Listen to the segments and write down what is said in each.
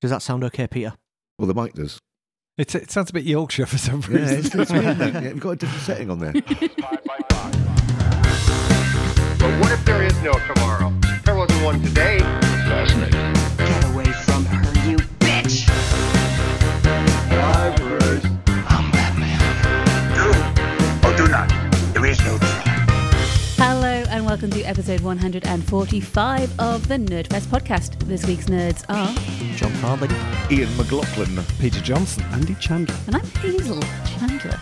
Does that sound okay, Peter? Well, the mic does. It, it sounds a bit Yorkshire for some Yeah, reason. it's, it's weird, yeah, we've got a different setting on there. But what if there is no tomorrow? There wasn't one today. Fascinating. Welcome to episode 145 of the Nerdfest podcast. This week's nerds are, John Farley. Ian McLaughlin. Peter Johnson. Andy Chandler. and I'm Hazel Chandler.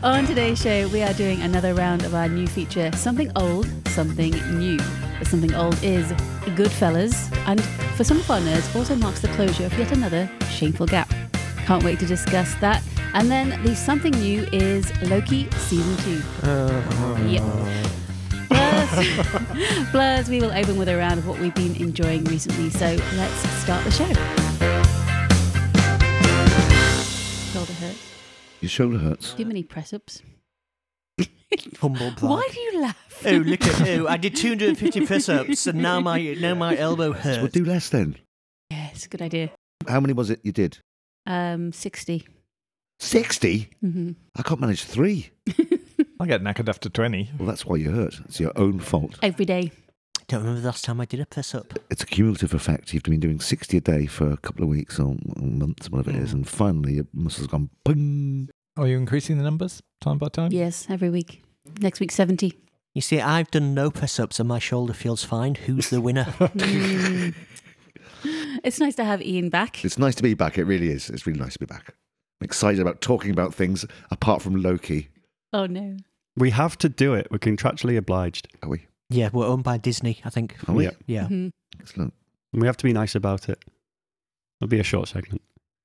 On today's show, we are doing another round of our new feature Something Old, Something New. The Something Old is Goodfellas, and for some of our nerds, also marks the closure of yet another shameful gap. Can't wait to discuss that. And then the Something New is Loki Season 2. Uh-huh. Yep. Plus, plus, we will open with a round of what we've been enjoying recently. So let's start the show. Shoulder hurt. Your shoulder hurts. Too many press ups. Humble brag. Why do you laugh? Oh, look at oh! I did 250 press-ups, and now my now my elbow hurts. Well, hurts. do less then. Yeah, it's a good idea. How many was it you did? Um, 60. 60? hmm I can't manage three. I get knackered after 20. Well, that's why you hurt. It's your own fault. Every day. Don't remember the last time I did a press-up. It's a cumulative effect. You've been doing 60 a day for a couple of weeks or, or months, whatever it is, and finally your muscles gone ping. Are you increasing the numbers time by time? Yes, every week. Next week, 70. You see, I've done no press-ups, and my shoulder feels fine. Who's the winner? It's nice to have Ian back. It's nice to be back. It really is. It's really nice to be back. I'm excited about talking about things apart from Loki. Oh, no. We have to do it. We're contractually obliged. Are we? yeah, we're owned by Disney, I think. Are we? Yeah. Yeah. Mhm. Excellent. And we have to be nice about it. It'll be a short segment.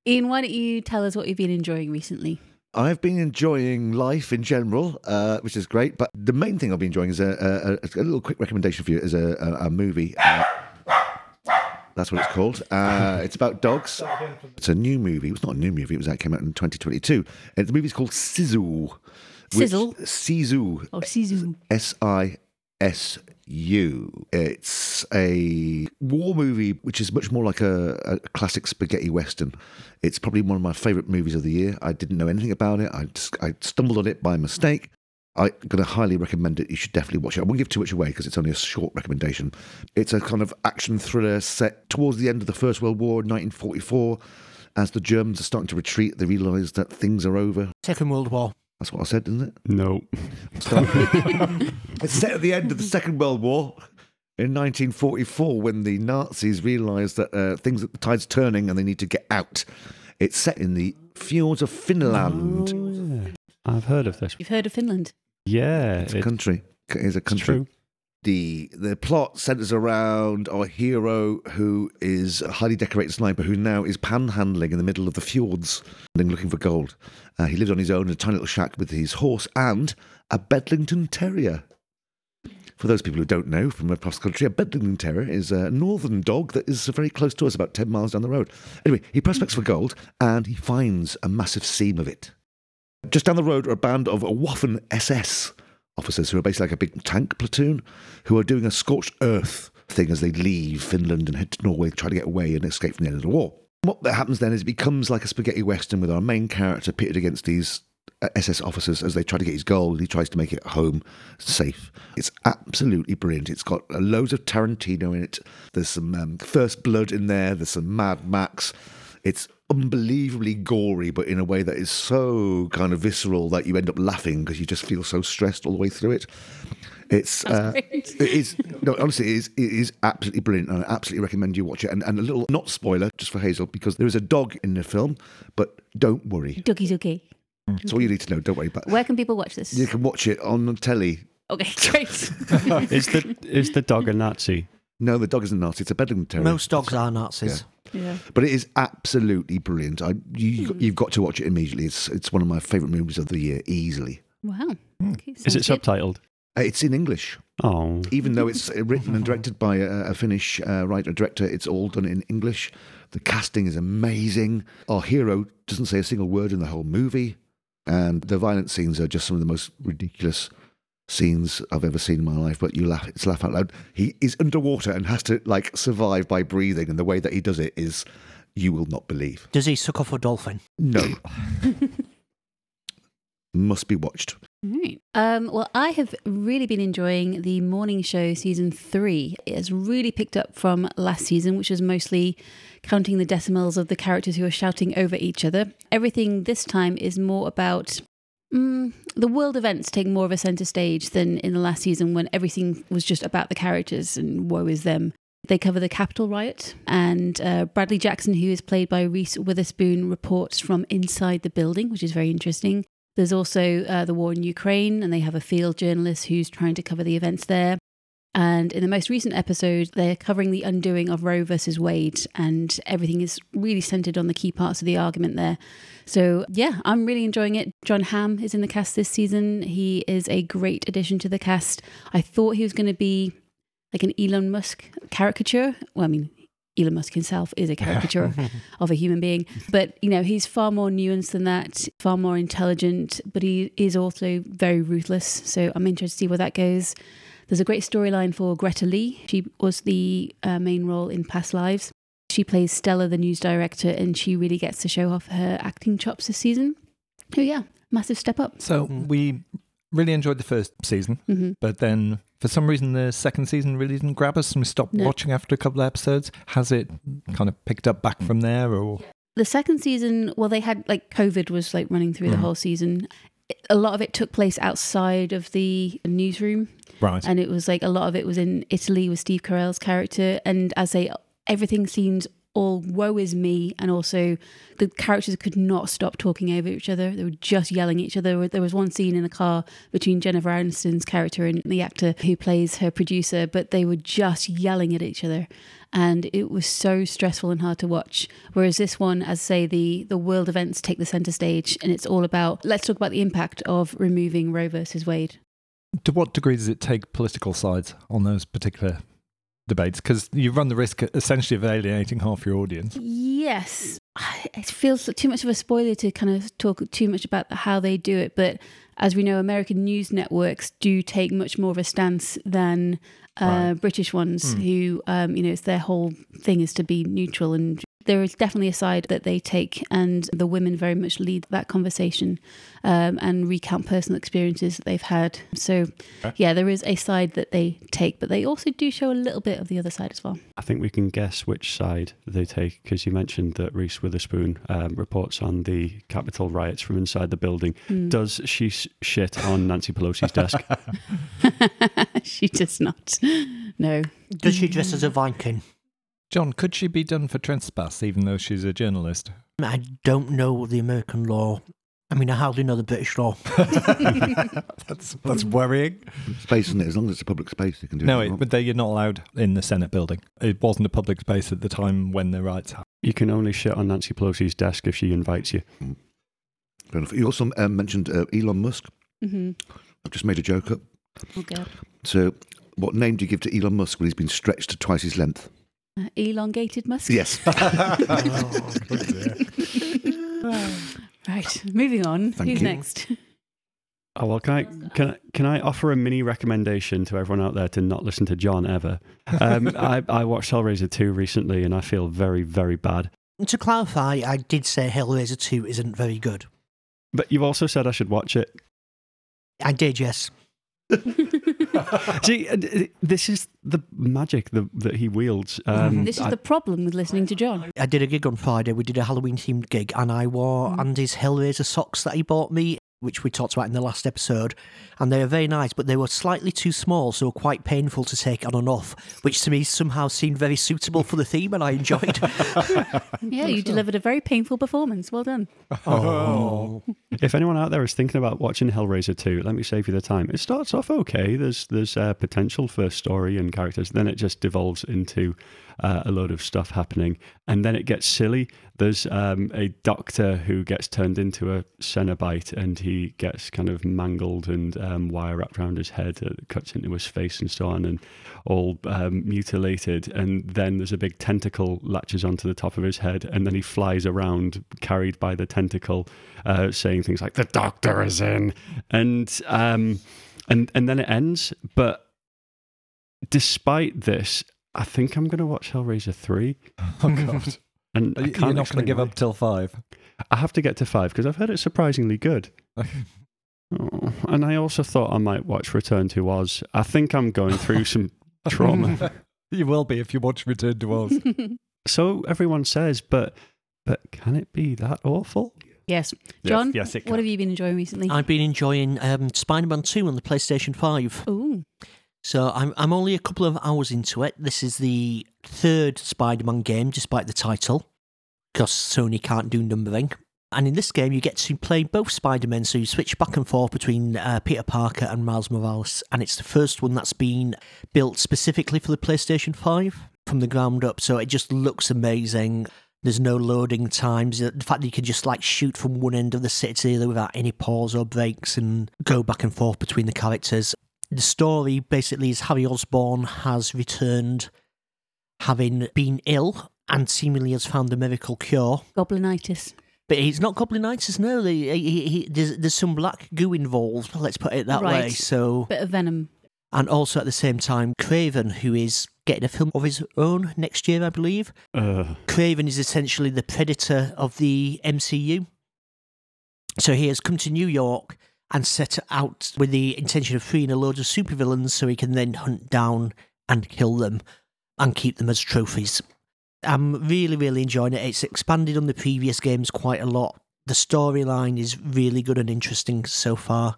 Ian, why don't you tell us what you've been enjoying recently? I've been enjoying life in general, uh, which is great. But the main thing I've been enjoying is a, a, a little quick recommendation for you is a, a, a movie. Uh, that's what it's called. Uh, it's about dogs. It's a new movie. It was not a new movie. It was that came out in 2022. And the movie's called Sizzle. Sizzle? Sizzle. Oh, Sisu. S I S U. It's a war movie, which is much more like a, a classic spaghetti western. It's probably one of my favourite movies of the year. I didn't know anything about it. I just, I stumbled on it by mistake. I'm going to highly recommend it. You should definitely watch it. I won't give too much away because it's only a short recommendation. It's a kind of action thriller set towards the end of the First World War in 1944. As the Germans are starting to retreat, they realise that things are over. Second World War. That's what I said, isn't it? No. It's set at the end of the Second World War in 1944 when the Nazis realised that uh, things, the tide's turning and they need to get out. It's set in the fjords of Finland. I've heard of this. You've heard of Finland? Yeah. It's a it- country. It's a country. true. The the plot centres around our hero who is a highly decorated sniper who now is panhandling in the middle of the fjords and looking for gold. Uh, he lives on his own in a tiny little shack with his horse and a Bedlington Terrier. For those people who don't know from across the country, a Bedlington Terrier is a northern dog that is very close to us, about 10 miles down the road. Anyway, he prospects for gold and he finds a massive seam of it. Just down the road are a band of Waffen SS officers who are basically like a big tank platoon who are doing a scorched earth thing as they leave Finland and head to Norway to try to get away and escape from the end of the war. What happens then is it becomes like a spaghetti western with our main character pitted against these uh, SS officers as they try to get his gold. He tries to make it home safe. It's absolutely brilliant. It's got uh, loads of Tarantino in it. There's some um, First Blood in there. There's some Mad Max. It's unbelievably gory, but in a way that is so kind of visceral that you end up laughing because you just feel so stressed all the way through it. It's uh, great. it is no honestly it is it is absolutely brilliant and I absolutely recommend you watch it and, and a little not spoiler just for Hazel because there is a dog in the film but don't worry Dougie's okay. that's all you need to know don't worry but Where can people watch this? you can watch it on the telly Okay, great. Is the is the dog a Nazi? no the dog isn't Nazi it's a Bedouin terrier Most dogs are Nazis. Yeah. but it is absolutely brilliant I you you've got to watch it immediately it's it's one of my favourite movies of the year easily Wow. Okay, Is it good. subtitled? Uh, it's in English Oh. even though it's written and directed by a, a Finnish uh, writer director, it's all done in English. The casting is amazing. Our hero doesn't say a single word in the whole movie, and the violent scenes are just some of the most ridiculous scenes I've ever seen in my life. But you laugh, it's laugh out loud. He is underwater and has to like survive by breathing, and the way that he does it is, you will not believe. Does he suck off a dolphin? No, must be watched. Right. Um, well, I have really been enjoying the morning show season three. It has really picked up from last season, which was mostly counting the decimals of the characters who are shouting over each other. Everything this time is more about mm, the world events take more of a center stage than in the last season when everything was just about the characters and woe is them. They cover the Capitol riot, and uh, Bradley Jackson, who is played by Reese Witherspoon, reports from inside the building, which is very interesting. There's also uh, the war in Ukraine, and they have a field journalist who's trying to cover the events there. And in the most recent episode, they're covering the undoing of Roe versus Wade, and everything is really centered on the key parts of the argument there. So, yeah, I'm really enjoying it. Jon Hamm is in the cast this season. He is a great addition to the cast. I thought he was going to be like an Elon Musk caricature. Well, I mean, Elon Musk himself is a caricature of, a human being, but you know he's far more nuanced than that, far more intelligent, but he is also very ruthless. So I'm interested to see where that goes. There's a great storyline for Greta Lee. She was the uh, main role in Past Lives. She plays Stella, the news director, and she really gets to show off her acting chops this season. Oh yeah, massive step up. So we really enjoyed the first season, hmm but then for some reason the second season really didn't grab us and we stopped No. watching after a couple of episodes. Has it kind of picked up back from there or The second season, well, they had like COVID was like running through the Mm. whole season. A lot of it took place outside of the newsroom. right? and it was like a lot of it was in Italy with Steve Carell's character, and as they everything seemed all woe is me, and also the characters could not stop talking over each other. They were just yelling at each other. There was one scene in the car between Jennifer Aniston's character and the actor who plays her producer, but they were just yelling at each other. And it was so stressful and hard to watch. Whereas this one, as say, the the world events take the center stage, and it's all about let's talk about the impact of removing Roe versus Wade. to what degree does it take political sides on those particular debates? Because you run the risk essentially of alienating half your audience. Yes, it feels too much of a spoiler to kind of talk too much about how they do it. But as we know, American news networks do take much more of a stance than uh, Right. British ones, who um, you know, it's their whole thing is to be neutral and. There is definitely a side that they take, and the women very much lead that conversation um, and recount personal experiences that they've had. So, Okay. yeah, there is a side that they take, but they also do show a little bit of the other side as well. I think we can guess which side they take because you mentioned that Reese Witherspoon um, reports on the Capitol riots from inside the building. Hmm. Does she s- shit on Nancy Pelosi's desk? she does not. No. Does she dress as a Viking? John, could she be done for trespass even though she's a journalist? I don't know the American law. I mean, I hardly know the British law. that's that's worrying. Space, isn't it? As long as it's a public space, they can do No, it. it, but they, you're not allowed in the Senate building. It wasn't a public space at the time when the riots happened. you can only shit on Nancy Pelosi's desk if she invites you. Fair enough. You also um, mentioned uh, Elon Musk. Mm-hmm. I've just made a joke up. Oh, God. So, what name do you give to Elon Musk when he's been stretched to twice his length? Uh, elongated musk? Yes. Right. Moving on. Thank Who's you. next? Oh well, can I can I, can I offer a mini recommendation to everyone out there to not listen to John ever? Um, I I watched Hellraiser two recently, and I feel very very bad. To clarify, I did say Hellraiser 2 isn't very good. But you've also said I should watch it. I did, yes. See, uh, this is the magic that, that he wields. Um, this is I- the problem with listening to John. I did a gig on Friday. We did a Halloween themed gig, and I wore Andy's Hellraiser socks that he bought me, which we talked about in the last episode. And they were very nice, but they were slightly too small, so quite painful to take on and off, which to me somehow seemed very suitable for the theme, and I enjoyed. Yeah, you delivered a very painful performance. Well done. oh. if anyone out there is thinking about watching Hellraiser 2, let me save you the time. It starts off okay. There's there's uh, potential for story and characters. Then it just devolves into uh, a load of stuff happening, and then it gets silly. There's um, a doctor who gets turned into a Cenobite, and he gets kind of mangled and um, wire wrapped around his head, that cuts into his face and so on, and all um, mutilated. And then there's a big tentacle latches onto the top of his head, and then he flies around carried by the tentacle, uh, saying things like "the doctor is in," and um, and and then it ends. But despite this, I think I'm going to watch Hellraiser three. Oh god, And I you're can't not going to give why. up till five. I have to get to five because I've heard it's surprisingly good. Oh, and I also thought I might watch Return to Oz. I think I'm going through some trauma. you will be if you watch Return to Oz. so everyone says, but but can it be that awful? yes. John, yes, it what have you been enjoying recently? I've been enjoying um, Spider Man 2 on the PlayStation 5. Ooh. So I'm, I'm only a couple of hours into it. This is the third Spider Man game, despite the title, because Sony can't do numbering. And in this game, you get to play both Spider Men, so you switch back and forth between uh, Peter Parker and Miles Morales. And it's the first one that's been built specifically for the PlayStation 5 from the ground up, so it just looks amazing. There's no loading times. The fact that you can just like shoot from one end of the city to the other without any pause or breaks and go back and forth between the characters. The story basically is Harry Osborn has returned having been ill and seemingly has found a miracle cure. Goblinitis. But he's not goblinitis, no. He, he, he, there's, there's some black goo involved, let's put it that way. Right. So, Bit of venom. And also at the same time, Kraven, who is getting a film of his own next year, I believe. Uh, Kraven is essentially the predator of the MCU. So he has come to New York and set out with the intention of freeing a load of supervillains so he can then hunt down and kill them and keep them as trophies. I'm really, really enjoying it. It's expanded on the previous games quite a lot. The storyline is really good and interesting so far.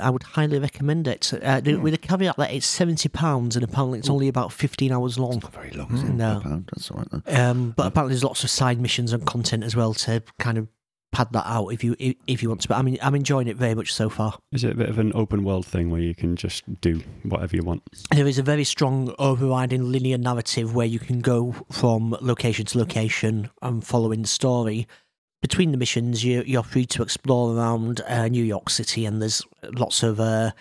I would highly recommend it. Uh, With a caveat that it's £70 and apparently it's only about 15 hours long. Not very long, is it? No. Pound, That's all right. Then. Um, but apparently, there's lots of side missions and content as well to kind of pad that out if you if, you want to. But I mean, I'm enjoying it very much so far. is it a bit of an open world thing where you can just do whatever you want? There is a very strong overriding linear narrative where you can go from location to location and following the story. Between the missions, you, you're free to explore around uh, New York City, and there's lots of uh,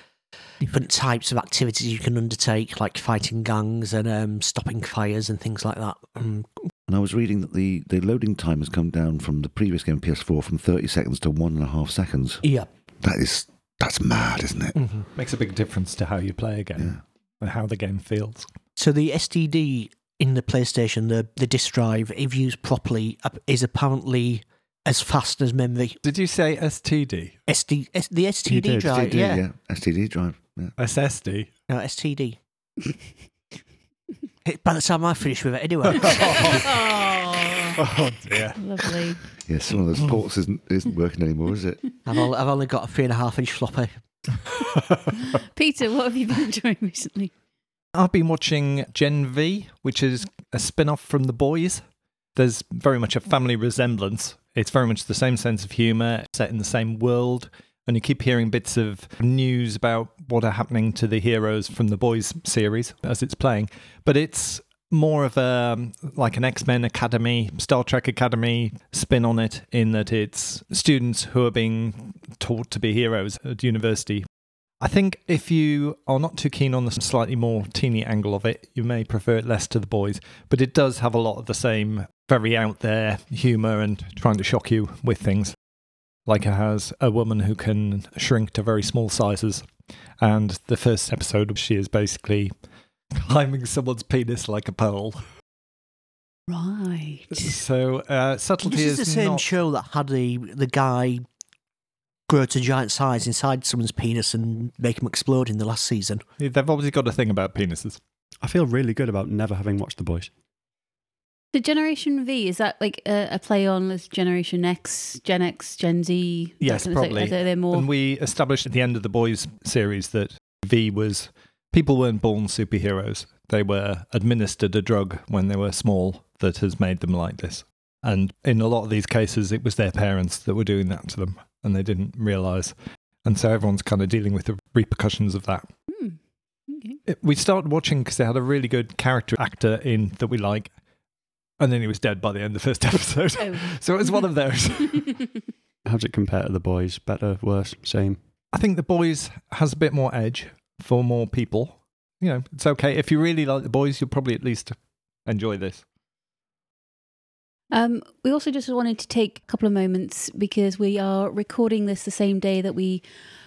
different types of activities you can undertake, like fighting gangs and um, stopping fires and things like that. Um, And I was reading that the, the loading time has come down from the previous game PS4 from 30 seconds to one and a half seconds. yeah. That is that's mad, isn't it? Mhm. Makes a big difference to how you play a game and how the game feels. So the STD in the PlayStation, the the disk drive, if used properly, is apparently as fast as memory. Did you say STD? SD, S, the STD did. drive, STD, yeah, yeah. STD drive. Yeah. SSD? no STD. By the time I finish with it, anyway. Oh dear. Lovely. Yeah, some of those oh. ports isn't isn't working anymore, is it? I've only, I've only got a three and a half inch floppy. Peter, what have you been enjoying recently? I've been watching Gen V, which is a spin off from The Boys. There's very much a family resemblance. It's very much the same sense of humour, set in the same world. And you keep hearing bits of news about what are happening to the heroes from the Boys series as it's playing. But it's more of a like an X-Men Academy, Star Trek Academy spin on it in that it's students who are being taught to be heroes at university I think if you are not too keen on the slightly more teeny angle of it, you may prefer it less to the boys. But it does have a lot of the same very out there humour and trying to shock you with things. Like it has a woman who can shrink to very small sizes. And the first episode, she is basically climbing someone's penis like a pole. Right. So uh, subtlety This is the same not... show that had the the guy grow to giant size inside someone's penis and make him explode in the last season. They've obviously got a thing about penises. I feel really good about never having watched The Boys. The Generation V, is that like a, a play on this Generation X, Gen X, Gen Z? Yes, probably. Are they- they're more. And we established at the end of the Boys series that V was people weren't born superheroes. They were administered a drug when they were small that has made them like this. And in a lot of these cases, it was their parents that were doing that to them and they didn't realize. And so everyone's kind of dealing with the repercussions of that. Hmm. Okay. We started watching because they had a really good character actor in that we like. And then he was dead by the end of the first episode. Oh. so it was one of those. How does it compare to The Boys? Better, worse, same? I think the boys has a bit more edge for more people. You know, it's okay. If you really like the boys, you'll probably at least enjoy this. Um, we also just wanted to take a couple of moments because we are recording this the same day that we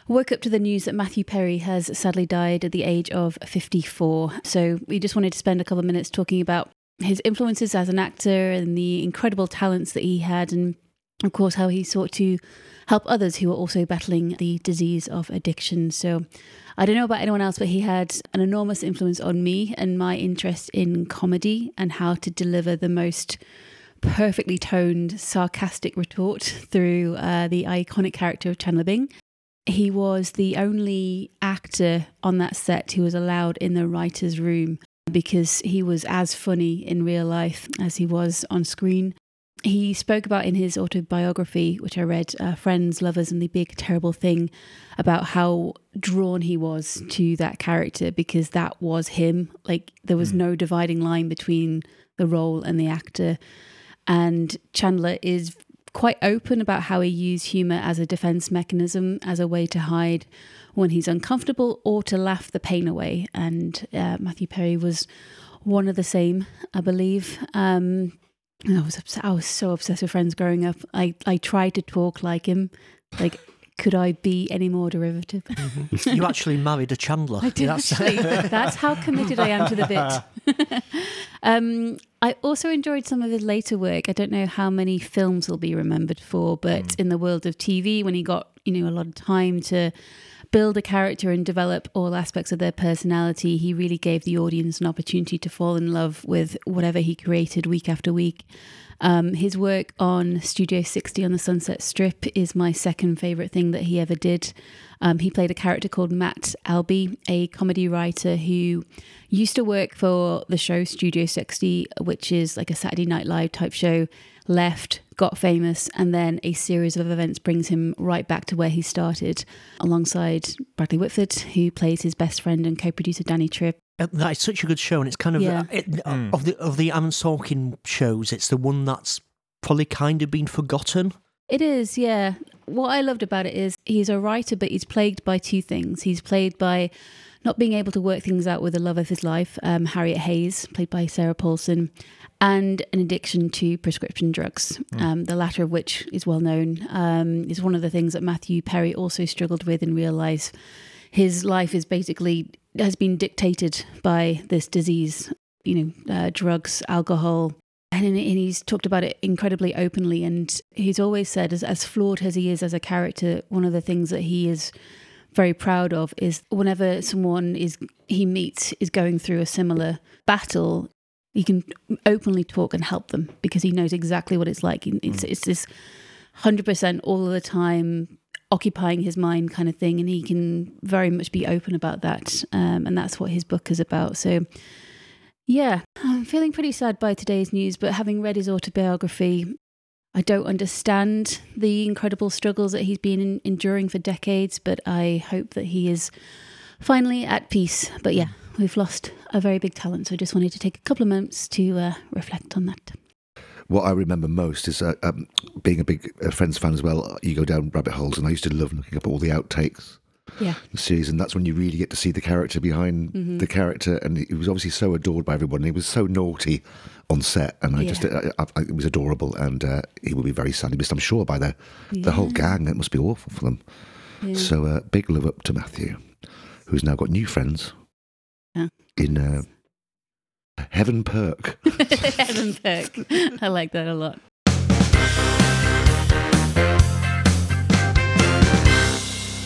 woke up to the news that Matthew Perry has sadly died at the age of 54. So we just wanted to spend a couple of minutes talking about his influences as an actor and the incredible talents that he had, and of course, how he sought to help others who were also battling the disease of addiction. So I don't know about anyone else, but he had an enormous influence on me and my interest in comedy and how to deliver the most perfectly toned, sarcastic retort through uh, the iconic character of Chandler Bing. He was the only actor on that set who was allowed in the writer's room because he was as funny in real life as he was on screen. He spoke about in his autobiography, which I read, uh, Friends, Lovers, and the Big Terrible Thing, about how drawn he was to that character because that was him. Like there was no dividing line between the role and the actor. And Chandler is quite open about how he used humor as a defense mechanism, as a way to hide when he's uncomfortable or to laugh the pain away. And uh, Matthew Perry was one of the same, I believe. Um, I was obs- I was so obsessed with Friends growing up. I I tried to talk like him. Like, could I be any more derivative? You actually married a Chandler. I did That's- actually. That's how committed I am to the bit. um, I also enjoyed some of his later work. I don't know how many films he'll be remembered for, but in the world of TV, when he got you know a lot of time to build a character and develop all aspects of their personality, he really gave the audience an opportunity to fall in love with whatever he created week after week. Um, his work on Studio 60 on the Sunset Strip is my second favorite thing that he ever did. Um, he played a character called Matt Albie, a comedy writer who used to work for the show Studio 60, which is like a Saturday Night Live type show, left, got famous, and then a series of events brings him right back to where he started alongside Bradley Whitford, who plays his best friend and co producer Danny Tripp. Uh, That is such a good show, and it's kind of Yeah. uh, it, of the of the Aaron Sorkin shows. It's the one that's probably kind of been forgotten. It is, yeah. What I loved about it is he's a writer, but he's plagued by two things. He's plagued by not being able to work things out with the love of his life, um, Harriet Hayes, played by Sarah Paulson, and an addiction to prescription drugs, um, the latter of which is well known, um, is one of the things that Matthew Perry also struggled with in real life. His life is basically has been dictated by this disease, you know, uh, drugs, alcohol, and, and he's talked about it incredibly openly. And he's always said, as, as flawed as he is as a character, one of the things that he is very proud of is whenever someone is he meets is going through a similar battle, he can openly talk and help them because he knows exactly what it's like. It's, it's this hundred percent all of the time occupying his mind kind of thing, and he can very much be open about that. Um, and that's what his book is about. So. Yeah, I'm feeling pretty sad by today's news, but having read his autobiography, I don't understand the incredible struggles that he's been in, enduring for decades, but I hope that he is finally at peace. But yeah, we've lost a very big talent, so I just wanted to take a couple of moments to uh, reflect on that. What I remember most is uh, um, being a big uh, Friends fan as well. You go down rabbit holes, and I used to love looking up all the outtakes. Yeah. The series, and that's when you really get to see the character behind Mm-hmm. the character, and he was obviously so adored by everyone. He was so naughty on set, and I just Yeah. I, I, it was adorable, and uh, he will be very sadly missed, I'm sure, by the the whole gang. It must be awful for them. So uh, big love up to Matthew, who's now got new friends Yeah. in uh, Heaven Perk. Heaven Perk. I like that a lot.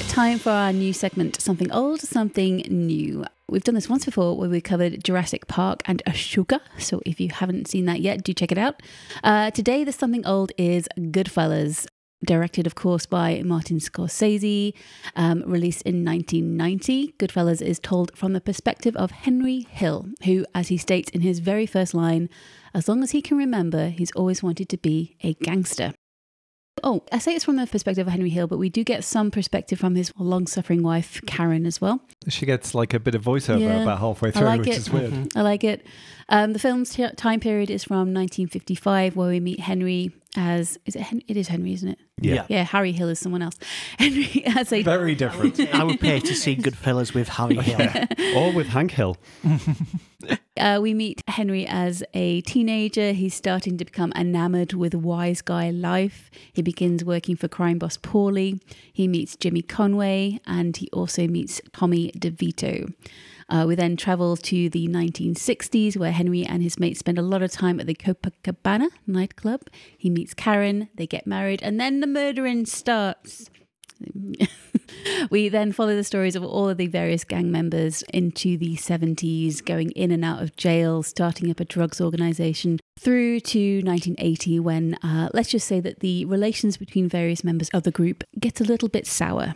Time for our new segment Something Old, Something New. We've done this once before where we covered Jurassic Park and Ahsoka. So if you haven't seen that yet, do check it out. Uh, today, the Something Old is Goodfellas. Directed, of course, by Martin Scorsese, um, released in 1990. Goodfellas is told from the perspective of Henry Hill, who, as he states in his very first line, as long as he can remember, he's always wanted to be a gangster. Oh, I say it's from the perspective of Henry Hill, but we do get some perspective from his long suffering wife, Karen, as well. She gets like a bit of voiceover Yeah. about halfway through, like which it. is weird. I like it. Um, the film's t- time period is from 1955, where we meet Henry as is it? Hen- it is Henry, isn't it? Yeah. Yeah, Harry Hill is someone else. Henry as a Very different. I would pay to see Goodfellas with Harry Hill. Or with Hank Hill. Uh, we meet Henry as a teenager. He's starting to become enamored with wise guy life. He begins working for crime boss Paulie. He meets Jimmy Conway and he also meets Tommy DeVito. Uh, we then travel to the 1960s where Henry and his mates spend a lot of time at the Copacabana nightclub. He meets Karen, they get married, and then the murdering starts. we then follow the stories of all of the various gang members into the 70s, going in and out of jail, starting up a drugs organization, through to 1980, when uh, let's just say that the relations between various members of the group get a little bit sour.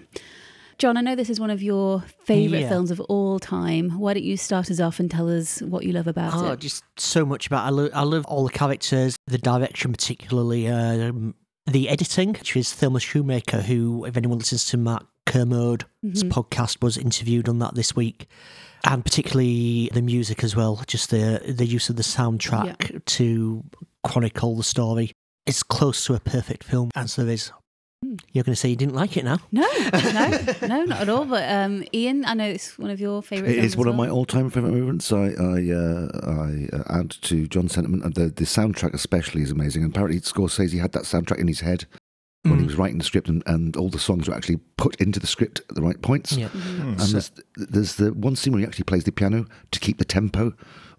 John, I know this is one of your favourite Yeah. films of all time. Why don't you start us off and tell us what you love about it? Oh, it? just so much about. I, lo- I love all the characters, the direction, particularly um, the editing, which is Thelma Schoonmaker, who, if anyone listens to Mark Kermode's podcast, was interviewed on that this week, and particularly the music as well. Just the the use of the soundtrack to chronicle the story. It's close to a perfect film as there is. You're going to say you didn't like it now? No, no, no, not at all. But um, Ian, I know it's one of your favourite. It films is as one of my all-time favourite movements. I I, uh, I uh, add to John's sentiment, the the soundtrack especially is amazing. And apparently, Scorsese had that soundtrack in his head when he was writing the script, and, and all the songs were actually put into the script at the right points. Yeah. And there's, there's the one scene where he actually plays the piano to keep the tempo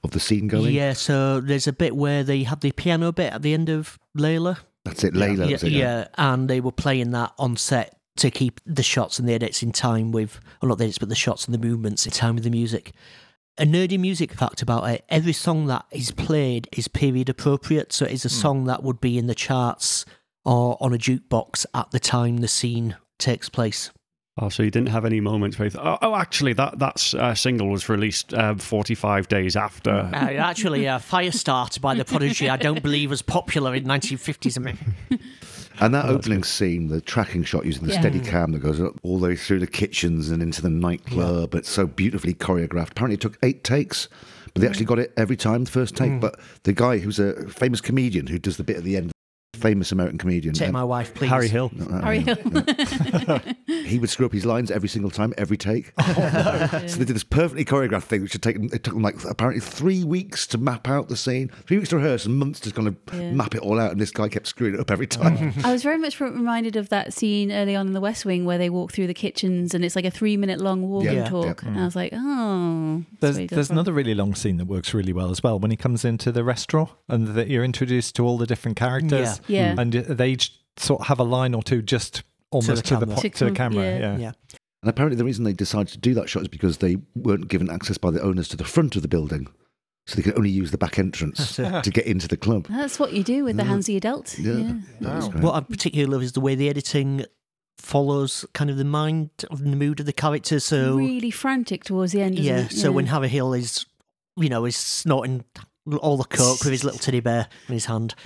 of the scene going. Yeah, so there's a bit where they have the piano bit at the end of Layla. That's it, Layla. yeah, was it, yeah, and they were playing that on set to keep the shots and the edits in time with, well, not the edits, but the shots and the movements in time with the music. A nerdy music fact about it: every song that is played is period appropriate, so it's a hmm. song that would be in the charts or on a jukebox at the time the scene takes place. Oh, so you didn't have any moments where you thought, oh, oh actually, that that uh, single was released uh, 45 days after. Uh, actually, uh, Firestarter by the Prodigy, I don't believe was popular in 1950s America. And that opening scene, the tracking shot using the Yeah. steady cam that goes up all the way through the kitchens and into the nightclub, it's so beautifully choreographed. Apparently, it took eight takes, but they actually got it every time, the first take. But the guy who's a famous comedian who does the bit at the end, famous American comedian, Take um, my wife, please. Harry Hill. Harry Hill. he would screw up his lines every single time, every take. So they did this perfectly choreographed thing, which had taken it took them like apparently three weeks to map out the scene, three weeks to rehearse, and months to kind of Yeah. map it all out. And this guy kept screwing it up every time. I was very much reminded of that scene early on in The West Wing where they walk through the kitchens and it's like a three minute long walk Yeah. and Yeah. talk. And I was like, oh. There's, where he goes there's another really long scene that works really well as well when he comes into the restaurant and that you're introduced to all the different characters. Yeah. Yeah. And they each sort of have a line or two just almost to the, camera. po- To to the camera. yeah. Yeah. Yeah. And apparently, the reason they decided to do that shot is because they weren't given access by the owners to the front of the building. So they could only use the back entrance to get into the club. That's what you do with the hands you dealt. Yeah. Yeah. That was great. What I particularly love is the way the editing follows kind of the mind of the mood of the character. So really frantic towards the end. Isn't yeah, so when Harry Hill is, you know, is snorting all the coke with his little teddy bear in his hand.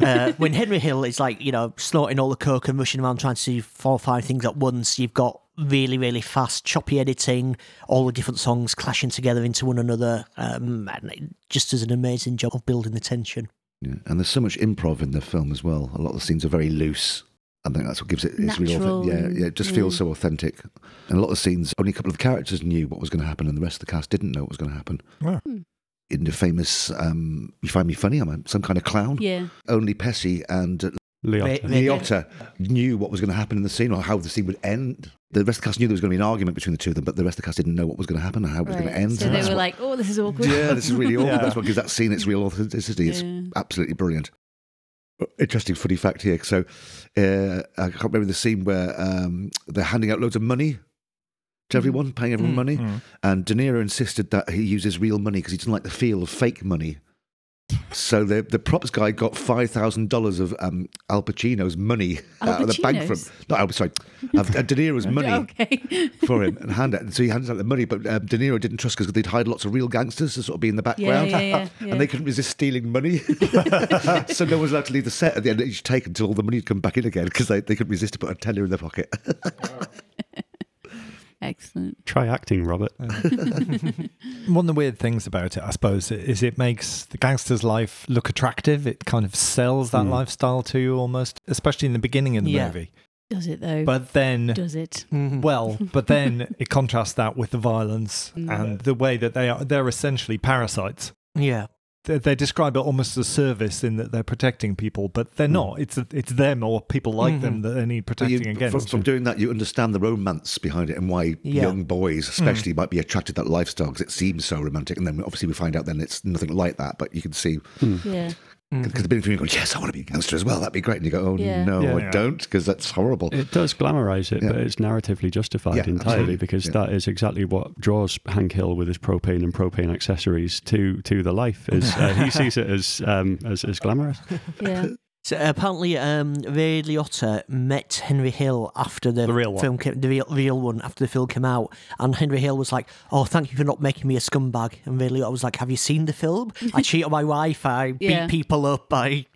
Uh, when Henry Hill is like, you know, snorting all the coke and rushing around trying to do four or five things at once, you've got really, really fast, choppy editing, all the different songs clashing together into one another. Um, and it just does an amazing job of building the tension. Yeah. And there's so much improv in the film as well. A lot of the scenes are very loose. I think that's what gives it its real Natural authentic. Yeah, yeah, it just yeah. feels so authentic. And a lot of scenes, only a couple of characters knew what was going to happen, and the rest of the cast didn't know what was going to happen. Wow. In the famous, um, you find me funny, I'm a, some kind of clown. Yeah. Only Pesci and uh, Liotta. They- knew what was going to happen in the scene or how the scene would end. The rest of the cast knew there was going to be an argument between the two of them, but the rest of the cast didn't know what was going to happen and how it was going to end. So they were what- like, oh, this is awkward. yeah, this is really awkward. Yeah. That's what gives that scene its real authenticity. It's Yeah. absolutely brilliant. Interesting funny fact here. So uh, I can't remember the scene where um, they're handing out loads of money to everyone, paying everyone money, and De Niro insisted that he uses real money because he doesn't like the feel of fake money. So the the props guy got five thousand dollars of um, Al Pacino's money out of the bank from Pacino's? no, Al, sorry, of uh, De Niro's money Okay. for him and hand it. So he handed out the money, but um, De Niro didn't trust because they'd hired lots of real gangsters to sort of be in the background, yeah, yeah, yeah. and they couldn't resist stealing money. so no one was allowed to leave the set at the end of each take until all the money had come back in again because they, they couldn't resist to put a tenner in their pocket. Excellent. Try acting, Robert. One of the weird things about it, I suppose, is it makes the gangster's life look attractive. It kind of sells that Mm. lifestyle to you almost, especially in the beginning of the Yeah. movie. Does it though? But then, Does it? Mhm. well, but then it contrasts that with the violence Mm. and the way that they are. They're essentially parasites. yeah. They, they describe it almost as a service in that they're protecting people, but they're hmm. not. It's it's them or people like them mm-hmm. that they need But you- protecting from, against. from doing that, you understand the romance behind it and why Yeah. young boys, hmm. especially, might be attracted to that lifestyle because it seems so romantic. And then obviously we find out then it's nothing like that. But you can see hmm. Yeah. Because the beginning of you go, yes, I want to be a gangster as well. That'd be great. And you go, oh Yeah. no, Yeah. I Yeah. don't because that's horrible. It does glamorize it, Yeah. but it's narratively justified Yeah, entirely absolutely. because Yeah. that is exactly what draws Hank Hill with his propane and propane accessories to to the life. Is uh, he sees it as um, as, as glamorous? Yeah. So apparently, um, Ray Liotta met Henry Hill after the, The real one. film came, the real, real one after the film came out, and Henry Hill was like, "Oh, thank you for not making me a scumbag." And Ray Liotta was like, "Have you seen the film? I cheat on my wife. I Yeah. beat people up. I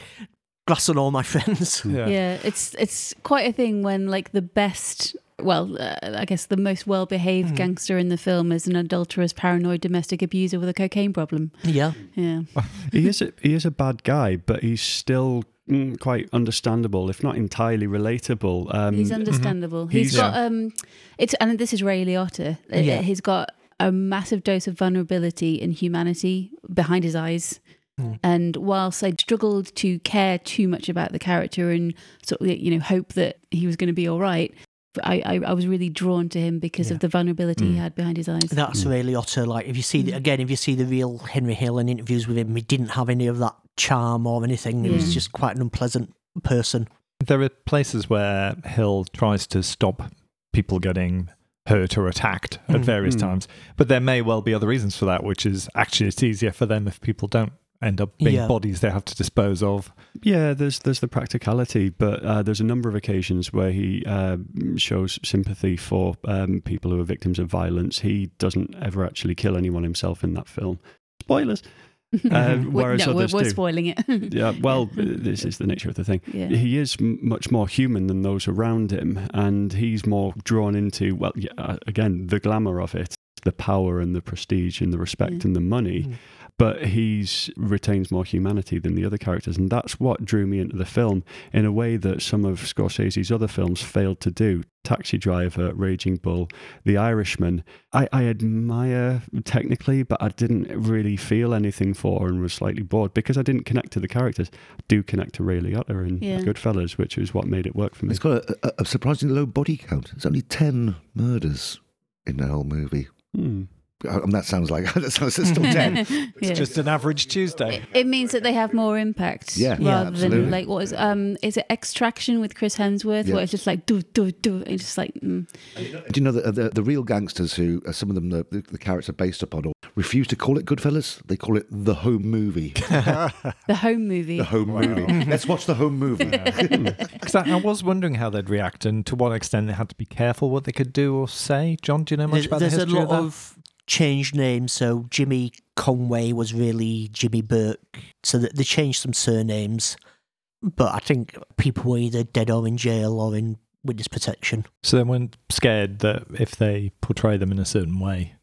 glass on all my friends." yeah. Yeah, it's it's quite a thing when like the best, well, uh, I guess the most well-behaved Mm-hmm. gangster in the film is an adulterous, paranoid domestic abuser with a cocaine problem. yeah, Yeah, he is a, he is a bad guy, but he's still mm, quite understandable, if not entirely relatable. Um, he's understandable. He's he's- got um, it's and this is Ray Liotta. Uh, Yeah. He's got a massive dose of vulnerability and humanity behind his eyes. And whilst I struggled to care too much about the character and sort of you know hope that he was going to be all right, I, I I was really drawn to him because of the vulnerability he had behind his eyes. that's Ray Liotta. Like, if you see the, again, if you see the real Henry Hill in interviews with him, he didn't have any of that charm or anything. He was just quite an unpleasant person. There are places where Hill tries to stop people getting hurt or attacked at Mm. various Mm. times, but there may well be other reasons for that, which is actually it's easier for them if people don't end up being Yeah. bodies they have to dispose of. Yeah, there's there's the practicality, but uh, there's a number of occasions where he uh, shows sympathy for um, people who are victims of violence. He doesn't ever actually kill anyone himself in that film. Spoilers. We're- whereas no, we're, others we're do. spoiling it. Yeah, well, this is the nature of the thing. Yeah. He is m- much more human than those around him, and he's more drawn into, well, yeah, uh, again, the glamour of it, the power and the prestige and the respect Yeah. and the money. Mm. But he's retains more humanity than the other characters, and that's what drew me into the film in a way that some of Scorsese's other films failed to do. Taxi Driver, Raging Bull, The Irishman. I, I admire technically, but I didn't really feel anything for and was slightly bored because I didn't connect to the characters. I do connect to Ray Liotta and Yeah. Goodfellas, which is what made it work for me. It's got a, a, a surprisingly low body count. It's only 10 murders in the whole movie. Hmm. And that sounds like that sounds it's still 10. It's Yeah. just an average Tuesday. It- It means that they have more impact, Yeah, yeah, rather absolutely. than like what is um is it Extraction with Chris Hemsworth, Yeah. where it's just like do do do, and it's just like mm. Do you know that uh, the, the real gangsters who uh, some of them the, the, the characters are based upon or refuse to call it Goodfellas? They call it the home movie. the home movie. The home movie. Let's watch the home movie. Because I, I was wondering how they'd react and to what extent they had to be careful what they could do or say. John, do you know much There's, about there's the a history lot of that? of changed names. So Jimmy Conway was really Jimmy Burke. So that they changed some surnames. But I think people were either dead or in jail or in witness protection. So they weren't scared that if they portray them in a certain way,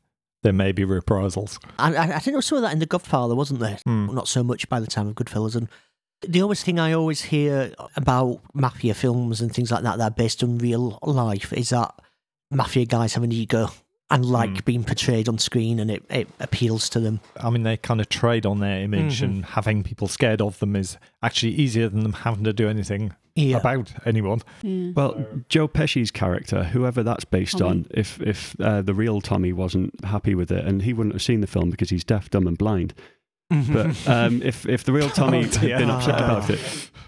there may be reprisals. And I, I think there was some of that in The Godfather, wasn't there? Hmm. Not so much by the time of Goodfellas. And the always thing I always hear about mafia films and things like that that are based on real life is that mafia guys have an ego and like Hmm. being portrayed on screen and it, it appeals to them. I mean, they kind of trade on their image, Mhm. and having people scared of them is actually easier than them having to do anything Yeah. about anyone. Yeah. Well, Joe Pesci's character, whoever that's based Tommy. on, if if uh, the real Tommy wasn't happy with it, and he wouldn't have seen the film because he's deaf, dumb, and blind. But um, if if the real Tommy Oh, had been upset about it,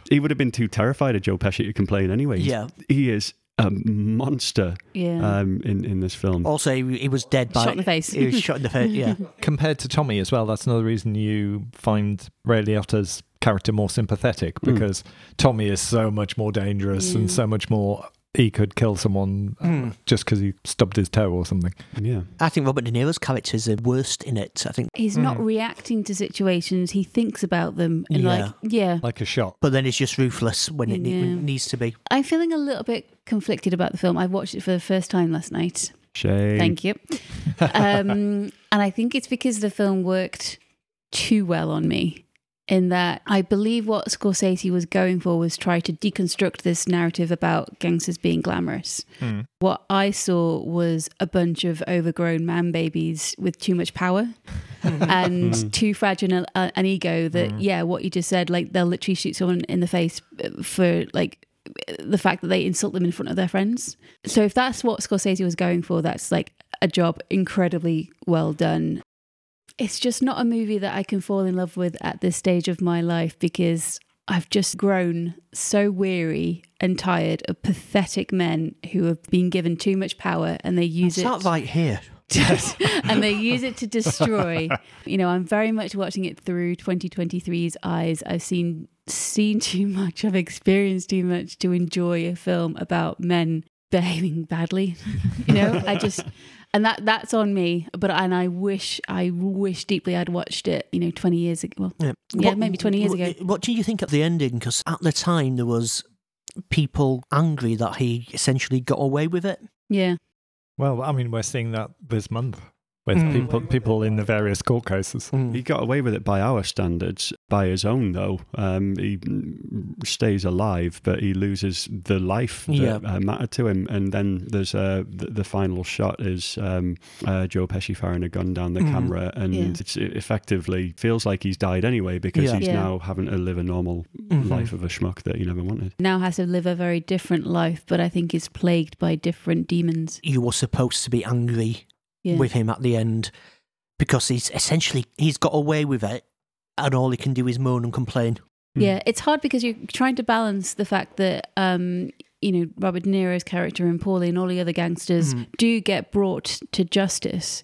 he would have been too terrified of Joe Pesci to complain anyway. Yeah. he is a monster yeah. um, in in this film. Also, he, he was dead by Shot in the face. He was shot in the face. Yeah, Compared to Tommy as well, that's another reason you find Ray Liotta's character more sympathetic Mm. because Tommy is so much more dangerous Yeah. and so much more. He could kill someone Mm. just because he stubbed his toe or something. yeah. I think Robert De Niro's character is the worst in it. I think, He's not reacting to situations. He thinks about them and Yeah. like yeah. Like a shot. but then it's just ruthless when it, Yeah. it needs to be. I'm feeling a little bit conflicted about the film. I watched it for the first time last night, Shame. Thank you. Um, and I think it's because the film worked too well on me. In that, I believe what Scorsese was going for was try to deconstruct this narrative about gangsters being glamorous. Mm. What I saw was a bunch of overgrown man babies with too much power and too fragile an, an ego that, yeah, what you just said, like they'll literally shoot someone in the face for like the fact that they insult them in front of their friends. So if that's what Scorsese was going for, that's like a job incredibly well done. It's just not a movie that I can fall in love with at this stage of my life because I've just grown so weary and tired of pathetic men who have been given too much power and they use it It's it not right here. and they use it to destroy. You know, I'm very much watching it through 2023's eyes. I've seen seen too much, I've experienced too much to enjoy a film about men behaving badly. you know, I just and that that's on me. But and I wish I wish deeply I'd watched it. You know, 20 years ago. Well, Yeah, Yeah, maybe 20 years what, ago. What do you think of the ending? Because at the time there was people angry that he essentially got away with it. yeah, Well, I mean, we're seeing that this month with Mm. people people in the various court cases. He got away with it by our standards. By his own, though, um, he mm, stays alive, but he loses the life that Yeah. uh, mattered to him. And then there's uh, the, the final shot is um, uh, Joe Pesci firing a gun down the Mhm. camera, and Yeah. it's, it effectively feels like he's died anyway because Yeah. he's Yeah. now having to live a normal Mhm. life of a schmuck that he never wanted. now has to live a very different life, but I think is plagued by different demons. You were supposed to be angry Yeah. with him at the end because he's essentially he's got away with it, and all he can do is moan and complain. Yeah, it's hard because you're trying to balance the fact that um, you know Robert De Niro's character and Paulie and all the other gangsters Mhm. do get brought to justice,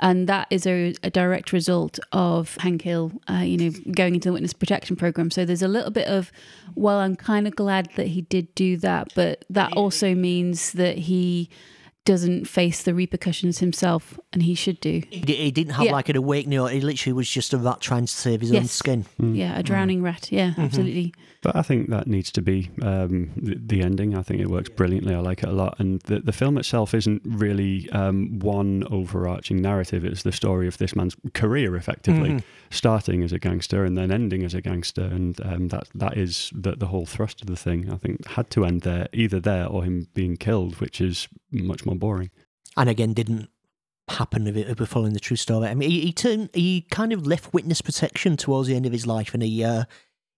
and that is a, a direct result of Hank Hill, uh, you know, going into the witness protection program. So there's a little bit of, well, I'm kind of glad that he did do that, but that also means that he doesn't face the repercussions himself, and he should do. He, he didn't have Yeah. like an awakening; or he literally was just a rat trying to save his own Yes. skin. Hmm. Yeah, a drowning hmm. rat. Yeah, mm-hmm. absolutely. But I think that needs to be um, the, the ending. I think it works brilliantly. I like it a lot. And the, the film itself isn't really um, one overarching narrative. It's the story of this man's career, effectively, Mhm. starting as a gangster and then ending as a gangster. And um, that that is the, the whole thrust of the thing. I think had to end there, either there or him being killed, which is much more boring. and again didn't happen if it we're following the true story. I mean, he, he turned he kind of left witness protection towards the end of his life, and he uh,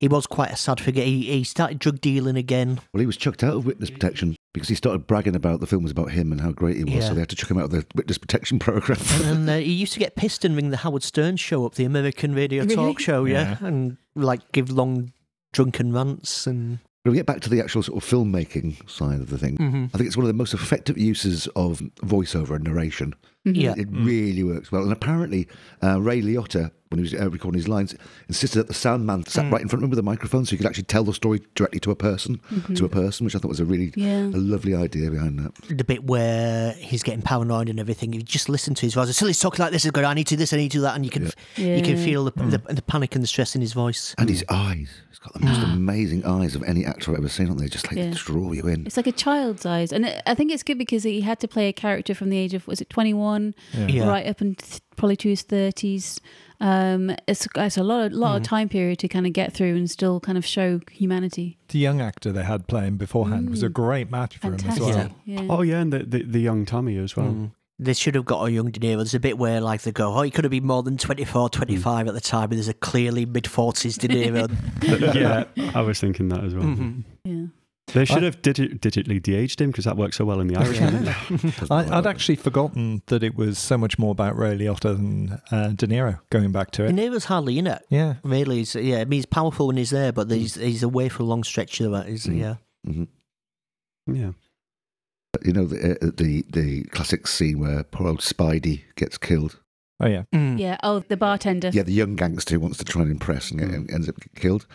he was quite a sad figure. He, he started drug dealing again. Well, he was chucked out of witness protection because he started bragging about the film was about him and how great he was. Yeah. So they had to chuck him out of the witness protection program. and uh, he used to get pissed and ring the Howard Stern show up, the American radio Really? talk show, yeah, and like give long drunken rants and. When we get back to the actual sort of filmmaking side of the thing, Mhm. I think it's one of the most effective uses of voiceover and narration. Yeah, It really works well. And apparently, uh, Ray Liotta, when he was uh, recording his lines, insisted that the sound man sat mm. right in front of him with a microphone so he could actually tell the story directly to a person, mm-hmm. to a person, which I thought was a really Yeah. a lovely idea behind that. the bit where he's getting paranoid and everything. You just listen to his voice. Until he's talking like this, he's going, "I need to do this, I need to do that," and you can you can feel the, the mm. the panic and the stress in his voice. And his eyes. He's got the most ah. amazing eyes of any actor I've ever seen, aren't they? Just like Yeah. draw you in. It's like a child's eyes, and I- I think it's good because he had to play a character from the age of was it twenty one, Yeah. right up and probably to his thirties. Um, it's it's a lot of, lot Mm. of time period to kind of get through and still kind of show humanity. The young actor they had playing beforehand was a Mm. great match for Fantastic. him as well. Yeah. Oh, yeah. And the, the, the young Tommy as well. Mm. They should have got a young De Niro. There's a bit where like they go, "Oh, he could have been more than 24, 25 at the time," but there's a clearly mid forties De Niro. yeah, I was thinking that as well. Mhm. yeah. They should have digi- digitally de-aged him because that works so well in the Irishman. I, I'd actually forgotten that it was so much more about Ray Liotta than uh, De Niro. Going back to it, De it, Niro's hardly in it. yeah. Really, he's, yeah. I mean, he's powerful when he's there, but he's he's away for a long stretch of that. Mm. Yeah. hmm yeah. You know the, uh, the the classic scene where poor old Spider gets killed. Oh yeah. Yeah. Oh, the bartender. Yeah, the young gangster who wants to try and impress and, get, and ends up killed.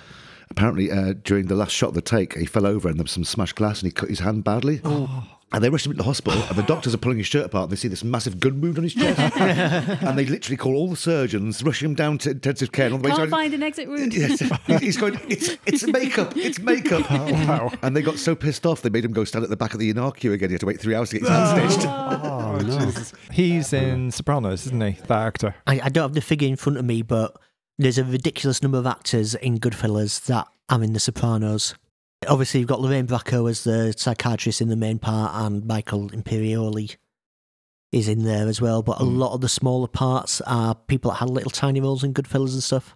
Apparently, uh, during the last shot of the take, he fell over and there was some smashed glass and he cut his hand badly. And And they rush him into the hospital, and the doctors are pulling his shirt apart. And they see this massive gun wound on his chest, and they literally call all the surgeons, rush him down to intensive care. And on the way Can't down- find an exit wound. Yes, he's going. It's it's makeup. It's makeup. Wow! And they got so pissed off, they made him go stand at the back of the A&E queue again. He had to wait three hours to get his hand stitched. Oh, no. He's in Sopranos, isn't he? That actor. I, I don't have the figure in front of me, but there's a ridiculous number of actors in Goodfellas that are in The Sopranos. Obviously, you've got Lorraine Bracco as the psychiatrist in the main part, and Michael Imperioli is in there as well. But a lot of the smaller parts are people that had little tiny roles in Goodfellas and stuff.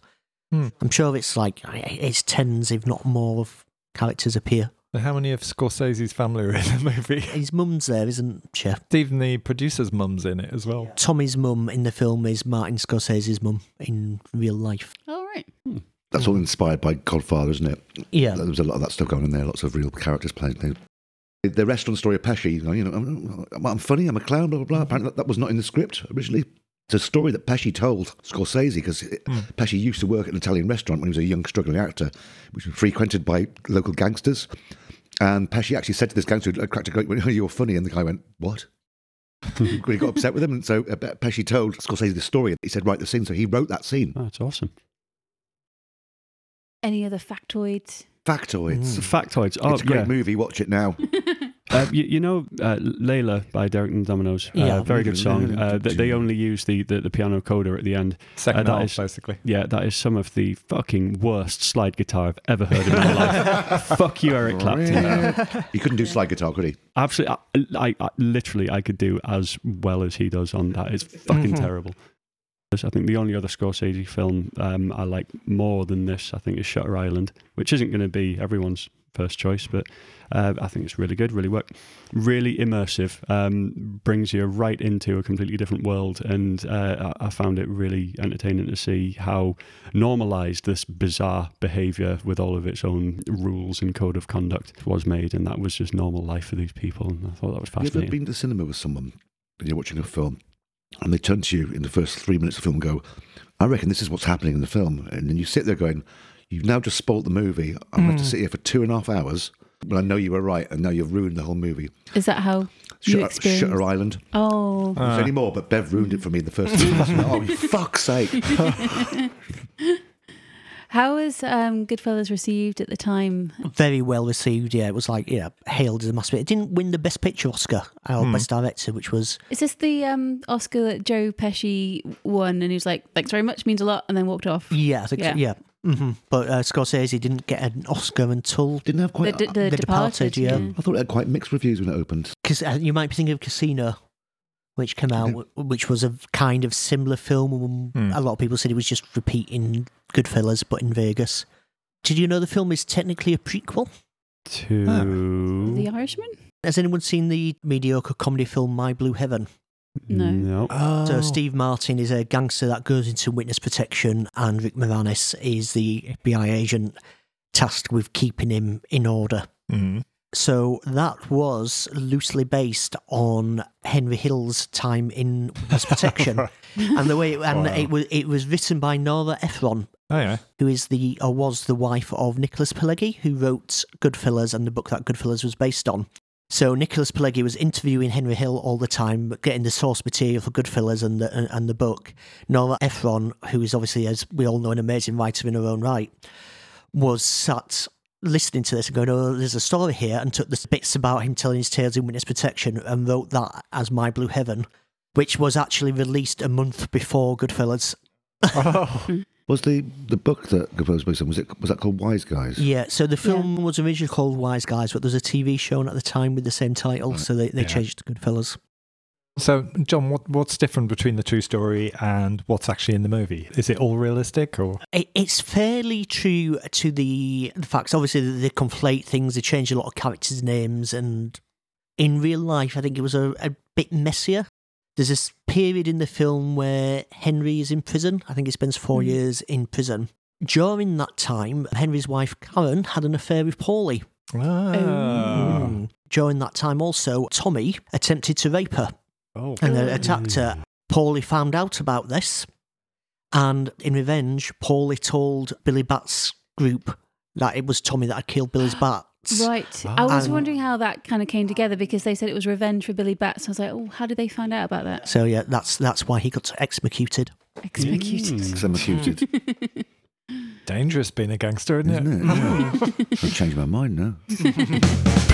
Hmm. I'm sure it's like it's tens, if not more, of characters appear. And how many of Scorsese's family are in the movie? His mum's there, isn't she? Even the producer's mum's in it as well. Tommy's mum in the film is Martin Scorsese's mum in real life. All right. Hmm. That's all inspired by Godfather, isn't it? Yeah. There was a lot of that stuff going on there. Lots of real characters playing. They, the restaurant story of Pesci, you know, you know I'm, I'm funny, I'm a clown, blah, blah, blah. Apparently that, that was not in the script originally. It's a story that Pesci told Scorsese because uh, hmm. Pesci used to work at an Italian restaurant when he was a young, struggling actor, which was frequented by local gangsters. And Pesci actually said to this gangster who uh, cracked a joke, "Oh, you're funny," and the guy went, "What?" he got upset with him, and so uh, Pesci told Scorsese the story. He said, "Write the scene," so he wrote that scene. Oh, that's awesome. Any other factoids? Factoids. Mm. Factoids. Oh, it's a oh, great yeah. movie. Watch it now. Uh, you, you know, uh, Layla by Derek and Dominos. Uh, Yeah. very good song. Uh, they, they only use the, the, the piano coda at the end. Second Uh, half, is- basically. Yeah, that is some of the fucking worst slide guitar I've ever heard in my life. Fuck you, Eric Clapton. he couldn't do slide guitar, could he? Absolutely, I, I, I literally I could do as well as he does on that. It's fucking terrible. I think the only other Scorsese film um, I like more than this, I think, is Shutter Island, which isn't going to be everyone's first choice, but uh, I think it's really good, really work, really immersive, um, brings you right into a completely different world, and uh, I found it really entertaining to see how normalized this bizarre behavior with all of its own rules and code of conduct was made, and that was just normal life for these people, and I thought that was Have you ever been to cinema with someone and you're watching a film and they turn to you in the first three minutes of the film and go, I reckon this is what's happening in the film. And then you sit there going, You've now just spoilt the movie. I'm going to to sit here for two and a half hours. But I know you were right, and now you've ruined the whole movie. Is that how you Shutter, experienced? Shutter Island. Oh, There's any more, but Bev ruined it for me in the first two minutes. oh, you fuck's sake. how was um, Goodfellas received at the time? Very well received, yeah. It was like, yeah, hailed as a masterpiece. It didn't win the Best Picture Oscar or Best Director, which was, Is this the um, Oscar that Joe Pesci won, and he was like, "Thanks very much, means a lot," and then walked off? yeah, I think so, Yeah. Yeah. hmm But uh, Scorsese didn't get an Oscar until, Didn't have quite. the, the The Departed, Departed, yeah. I thought it had quite mixed reviews when it opened. because uh, you might be thinking of Casino, which came out, w- which was a kind of similar film. Hmm. A lot of people said it was just repeating Goodfellas, but in Vegas. Did you know the film is technically a prequel? To The Irishman. Has anyone seen the mediocre comedy film My Blue Heaven? No. no. Oh. So Steve Martin is a gangster that goes into witness protection, and Rick Moranis is the FBI agent tasked with keeping him in order. Mm. So that was loosely based on Henry Hill's time in witness protection, and the way it, and Wow. it was it was written by Nora Ephron, Oh, yeah. who is the or was the wife of Nicholas Pileggi, who wrote Goodfellas and the book that Goodfellas was based on. So Nicholas Pileggi was interviewing Henry Hill all the time, getting the source material for Goodfellas and the and, and the book. Nora Ephron, who is obviously, as we all know, an amazing writer in her own right, was sat listening to this and going, "Oh, there's a story here," and took the bits about him telling his tales in witness protection and wrote that as My Blue Heaven, which was actually released a month before Goodfellas. Oh. Was the, the book that Goodfellas was based on, was, it, was that called Wise Guys? Yeah, so the film was originally called Wise Guys, but there was a TV show on at the time with the same title, so they, they Yeah. changed it to Goodfellas. So, John, what what's different between the true story and what's actually in the movie? Is it all realistic, or It, it's fairly true to the, the facts. Obviously, they, they conflate things, they change a lot of characters' names, and in real life, I think it was a, a bit messier. There's this period in the film where Henry is in prison. I think he spends four years in prison. During that time, Henry's wife Karen had an affair with Paulie. ah, Mm. During that time, also, Tommy attempted to rape her. oh, and attacked her. Paulie found out about this, and in revenge, Paulie told Billy Batts' group that it was Tommy that had killed Billy's bats. Right. I was And- wondering how that kind of came together because they said it was revenge for Billy Batts. I was like, oh, how did they find out about that? So yeah, that's that's why he got executed. Executed. Hmm. Executed. Dangerous being a gangster, isn't, Isn't it? it? Yeah. I've changed my mind now.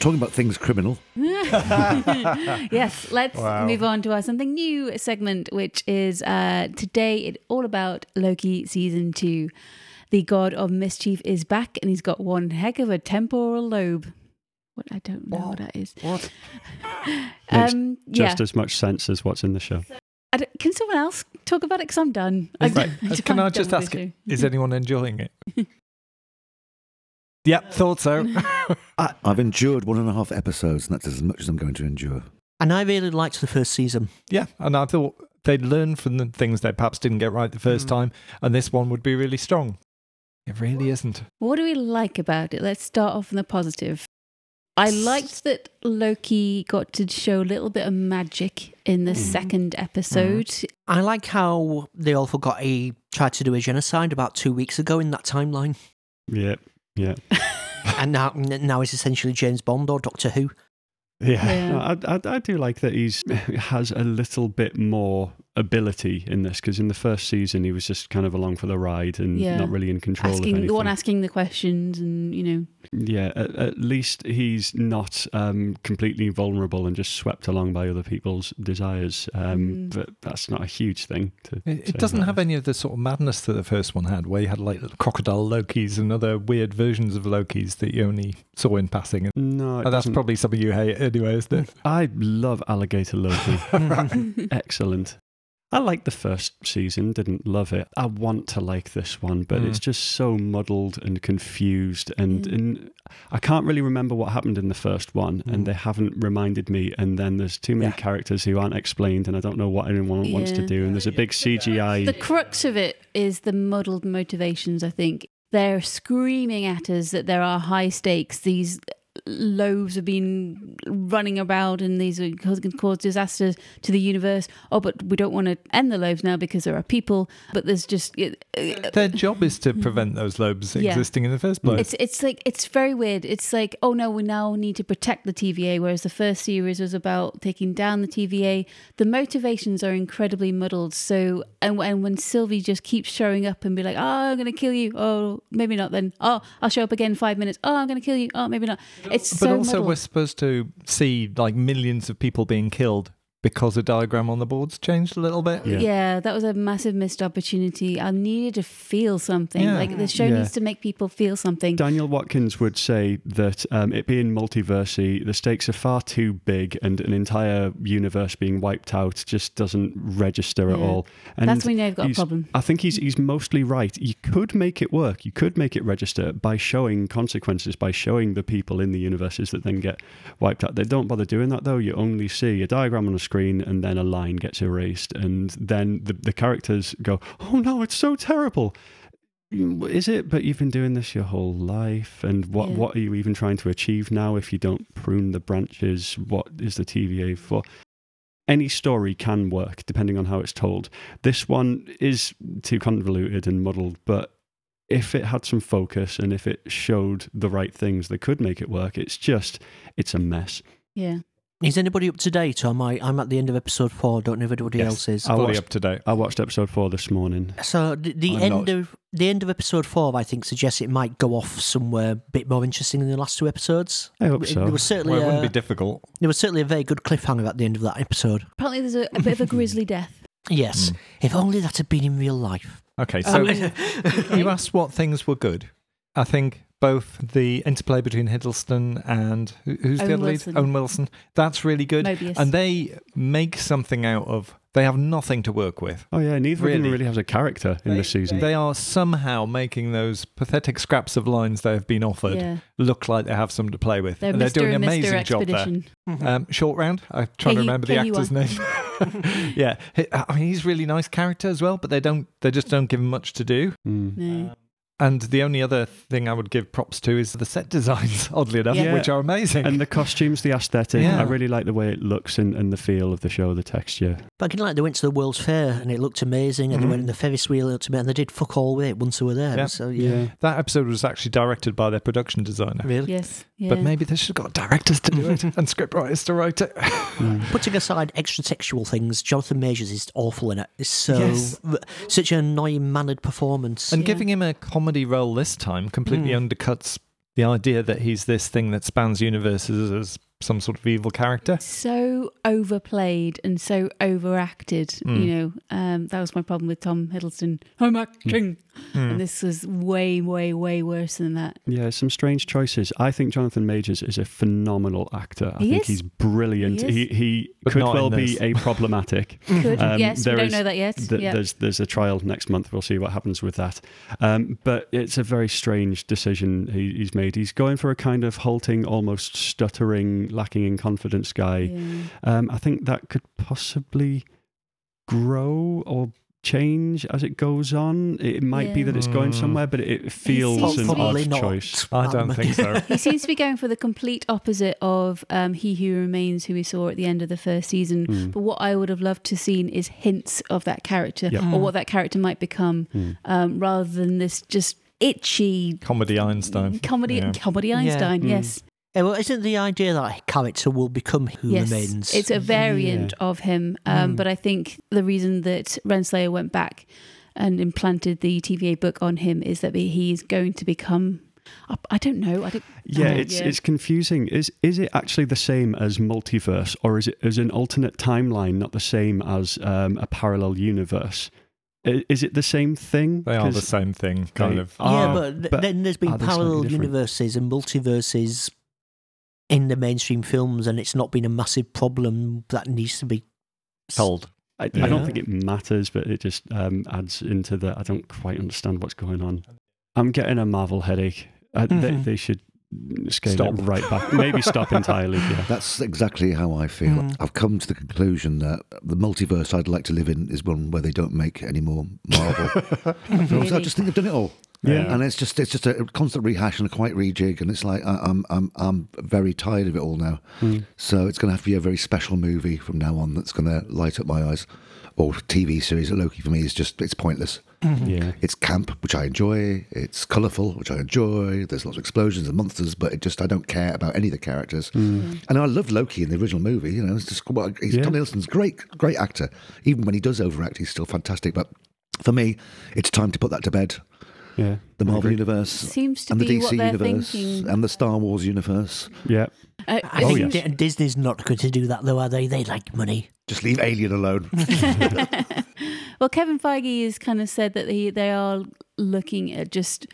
Talking about things criminal. yes, let's Wow. move on to our something new segment, which is uh, today it all about Loki season two. The god of mischief is back, and he's got one heck of a temporal lobe. What I don't know what that is. What? Makes Um, yeah. Just as much sense as what's in the show. I don't- can someone else talk about it? Because I'm done. Is I'm that- done- can I I'm just ask, with is anyone enjoying it? Yep, thought so. I, I've endured one and a half episodes, and that's as much as I'm going to endure. And I really liked the first season. yeah, and I thought they'd learn from the things they perhaps didn't get right the first Mm. time, and this one would be really strong. It really isn't. What do we like about it? Let's start off on the positive. I liked that Loki got to show a little bit of magic in the second episode. I like how they all forgot he tried to do a genocide about two weeks ago in that timeline, Yep. Yeah. and now now he's essentially James Bond or Doctor Who. Yeah, Yeah. No, I, I, I do like that he's has a little bit more ability in this because in the first season he was just kind of along for the ride and Yeah. not really in control of anything. the one asking the questions, and you know, yeah, at, at least he's not um, completely vulnerable and just swept along by other people's desires. Um, Mm. But that's not a huge thing. To It, it doesn't about have any of the sort of madness that the first one had, where you had like crocodile Lokis and other weird versions of Lokis that you only saw in passing. And No, it that's doesn't. probably something you hate anyway, isn't it? I love alligator Loki. Excellent. I liked the first season, didn't love it. I want to like this one, but Mm. it's just so muddled and confused. And, Mm. and I can't really remember what happened in the first one, Mm. and they haven't reminded me. And then there's too many Yeah. characters who aren't explained, and I don't know what anyone wants to do. And there's a big CGI. the crux of it is the muddled motivations. I think they're screaming at us that there are high stakes. These loaves have been running about and these are going to cause disasters to the universe. Oh, but we don't want to end the loaves now because there are people. But there's just it, uh, Their job is to prevent those loaves Yeah. existing in the first place. It's it's like it's very weird. It's like oh no, we now need to protect the TVA, whereas the first series was about taking down the TVA. The motivations are incredibly muddled. So and and when Sylvie just keeps showing up and be like, oh, I'm gonna kill you. Oh, maybe not. Then oh, I'll show up again in five minutes. Oh, I'm gonna kill you. Oh, maybe not. It's but so also, we're supposed to see like millions of people being killed because the diagram on the board's changed a little bit. Yeah. Yeah. that was a massive missed opportunity. I needed to feel something. Yeah. Like the show Yeah. needs to make people feel something. Daniel Watkins would say that um, it being multiversy, the stakes are far too big, and an entire universe being wiped out just doesn't register at all. And That's when you've got a problem. I think he's he's mostly right. You could make it work. You could make it register by showing consequences, by showing the people in the universes that then get wiped out. They don't bother doing that though. You only see a diagram on a screen, and then a line gets erased, and then the the characters go, "Oh no, it's so terrible." Is it? But you've been doing this your whole life, and what Yeah. what are you even trying to achieve now? If you don't prune the branches, what is the TVA for? Any story can work depending on how it's told. This one is too convoluted and muddled, but if it had some focus and if it showed the right things that could make it work, it's just it's a mess. Yeah. Is anybody up to date? Or am I, I'm at the end of episode four. Don't know if anybody Yes. else is. I Fully watched- up to date. I watched episode four this morning. So the, the I'm end not. of the end of episode four, I think, suggests it might go off somewhere a bit more interesting than the last two episodes. I hope There so. was certainly Well, it wouldn't a, be difficult. there was certainly a very good cliffhanger at the end of that episode. Apparently, there's a, a bit of a grisly death. Yes, hmm. if only that had been in real life. Okay, um, so Oh, you asked what things were good. I think both the interplay between Hiddleston and who- who's the other Wilson. lead? Owen Wilson. That's really good. Mobius. And they make something out of. They have nothing to work with. Oh yeah, neither of Really? them really has a character in this season. They are somehow making those pathetic scraps of lines they have been offered yeah. look like they have something to play with. They're and they're doing an and Mr. amazing job there. Expedition. Um, short round. I'm trying to KU remember the KU1. actor's name. yeah, He- I mean he's a really nice character as well, but they don't. They just don't give him much to do. Mm. No. And the only other thing I would give props to is the set designs, oddly enough, Yeah. which are amazing. And the costumes, the aesthetic. Yeah. I really like the way it looks and, and the feel of the show, the texture. But I can like they went to the World's Fair and it looked amazing, and they mm-hmm. went in the Ferris wheel, it looked amazing, and they did fuck all with it once they were there. Yeah. So yeah, that episode was actually directed by their production designer. really. Yes. Yeah. But maybe they should have got directors to do it and scriptwriters to write it. Mm. Putting aside extra textual things, Jonathan Majors is awful in it. It's so Yes. such an annoying mannered performance. And Yeah. giving him a comedy role this time completely Mm. undercuts the idea that he's this thing that spans universes as some sort of evil character. so overplayed and so overacted. Mm. You know, um, that was my problem with Tom Hiddleston. I'm acting, Mm. and this was way, way, way worse than that. Yeah, some strange choices. I think Jonathan Majors is a phenomenal actor. I He think is. he's brilliant. He He, he, could well be a problematic. Could Um, yes, we don't is- know that yet. Th- yeah. There's there's a trial next month. We'll see what happens with that. Um, but it's a very strange decision he, he's made. He's going for a kind of halting, almost stuttering, lacking in confidence guy. Yeah. Um, I think that could possibly grow or change as it goes on. It might be that it's going Mm. somewhere, but it feels an to be- Probably odd not. choice. I don't think so. He seems to be going for the complete opposite of um, He Who Remains, who we saw at the end of the first season. Mm. But what I would have loved to seen is hints of that character Yep. or what that character might become, Mm. um, rather than this just itchy Comedy Einstein. comedy. Yeah. Comedy Einstein, Mm. yes, Yeah, well, isn't the idea that a character will become who yes. remains? It's a variant of him, um, Mm. but I think the reason that Renslayer went back and implanted the TVA book on him is that he's going to become. I- I don't know. I don't. Yeah, Oh, it's yeah. it's confusing. Is is it actually the same as multiverse, or is it is an alternate timeline not the same as um, a parallel universe? Is it the same thing? They are the same thing, kind they of. yeah, are, but, th- but then there's been are they slightly parallel universes and multiverses in the mainstream films, and it's not been a massive problem that needs to be Told. I, I don't think it matters, but it just um, adds into the. I don't quite understand what's going on. I'm getting a Marvel headache. Uh, they, Mhm. they should scale Stop. it right back. Maybe stop entirely. Yeah. That's exactly how I feel. Mm. I've come to the conclusion that the multiverse I'd like to live in is one where they don't make any more Marvel films. I just think they've done it all. Yeah. And it's just it's just a constant rehash and a quiet rejig, and it's like I, I'm I'm I'm very tired of it all now. Mm. So it's going to have to be a very special movie from now on that's going to light up my eyes. Or TV series. Loki for me is just it's pointless. Yeah. It's camp, which I enjoy. It's colourful, which I enjoy. There's lots of explosions and monsters, but it just I don't care about any of the characters. And I love Loki in the original movie. You know, it's just well, he's Yeah. Tom Hiddleston's great, great actor. Even when he does overact, he's still fantastic. But for me, it's time to put that to bed. Yeah. The Marvel universe Seems to and the be DC what they're universe thinking. and the Star Wars universe. Yeah. Uh, I Oh, think yes. Disney's not going to do that, though, are they? They like money. Just leave Alien alone. well, Kevin Feige has kind of said that he, they are looking at just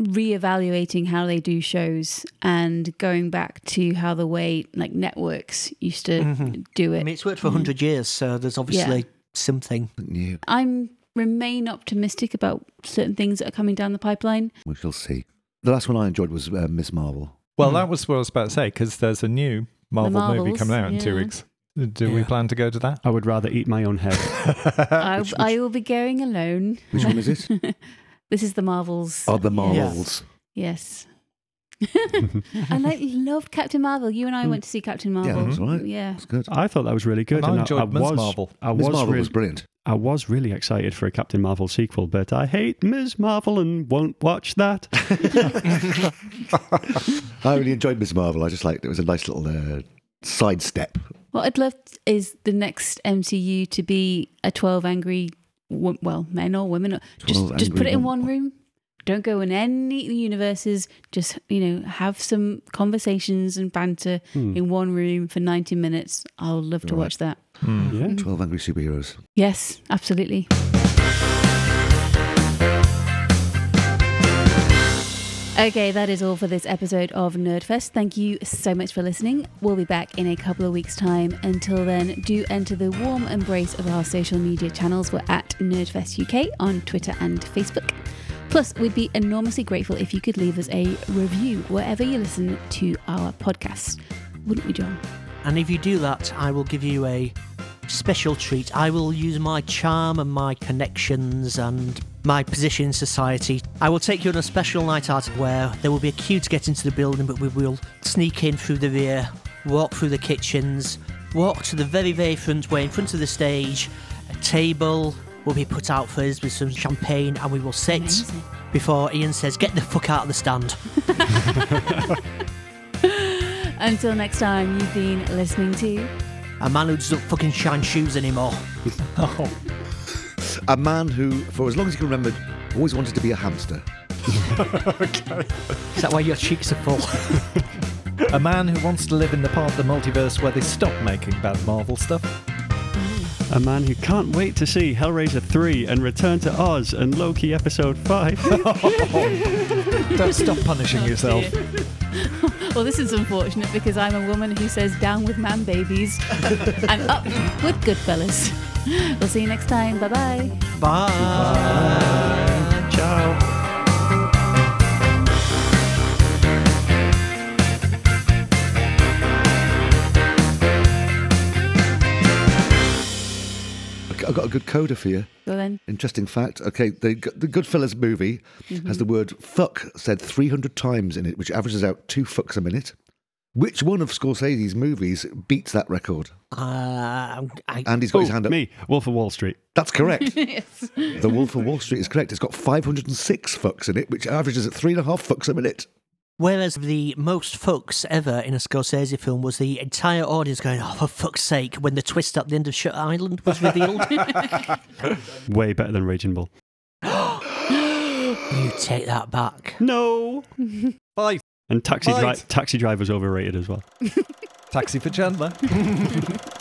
reevaluating how they do shows and going back to how the way like networks used to Mhm. do it. I mean, it's worked for 100 years, so there's obviously Yeah. something. New. I'm remain optimistic about certain things that are coming down the pipeline. We shall see. The last one I enjoyed was uh, Miss Marvel. Well, Hmm. that was what I was about to say because there's a new Marvel movie coming out in two weeks. Do we plan to go to that? I would rather eat my own head. I, which- I will be going alone. Which one is it? this is the Marvels. Oh, the Yes. Marvels. Yes. and I loved Captain Marvel. You and I went to see Captain Marvel. Yeah, that's all right. Yeah. That's good. I thought that was really good. And I and enjoyed Ms. was, Marvel. I Miss was, Marvel really, was brilliant. I was really excited for a Captain Marvel sequel, but I hate Ms. Marvel and won't watch that. I really enjoyed Ms. Marvel. I just liked it was a nice little uh, sidestep. What I'd love is the next MCU to be a 12 angry, well, men or women. Just, just put it in one room. Don't go in any universes. Just, you know, have some conversations and banter Hmm. in one room for 90 minutes. I'll love to Right. watch that. Yeah. 12 Angry Superheroes. Yes, absolutely. Okay, that is all for this episode of Nerdfest. Thank you so much for listening. We'll be back in a couple of weeks' time. Until then, do enter the warm embrace of our social media channels. We're at Nerdfest UK on Twitter and Facebook. Plus, we'd be enormously grateful if you could leave us a review wherever you listen to our podcast. Wouldn't we, John? And if you do that, I will give you a special treat. I will use my charm and my connections and my position in society. I will take you on a special night out where there will be a queue to get into the building, but we will sneak in through the rear, walk through the kitchens, walk to the very, very front way in front of the stage. A table will be put out for us with some champagne, and we will sit Amazing. before Ian says, Get the fuck out of the stand. Until next time, you've been listening to A man who doesn't fucking shine shoes anymore. Oh, A man who, for as long as he can remember, always wanted to be a hamster. Is that why your cheeks are full? a man who wants to live in the part of the multiverse where they stop making bad Marvel stuff. A man who can't wait to see Hellraiser 3 and Return to Oz and Loki Episode 5. Don't stop punishing yourself. Well, this is unfortunate because I'm a woman who says down with man babies and up with Goodfellas. We'll see you next time. Bye bye. Bye. Ciao. I've got a good coda for you. Go then. Interesting fact. Okay, the the Goodfellas movie has the word "fuck" said 300 times in it, which averages out two fucks a minute. Which one of Scorsese's movies beats that record? Uh, I, Andy's got his Oh, hand up. Me, Wolf of Wall Street. That's correct. yes. the Wolf of Wall Street is correct. It's got 506 fucks in it, which averages at three and a half fucks a minute. Whereas the most fucks ever in a Scorsese film was the entire audience going, "Oh, for fuck's sake!" when the twist at the end of Shutter Island was revealed. Way better than Raging Bull. you take that back. No! Bye. And Taxi, dri- Right. taxi Driver's overrated as well. Taxi for Chandler.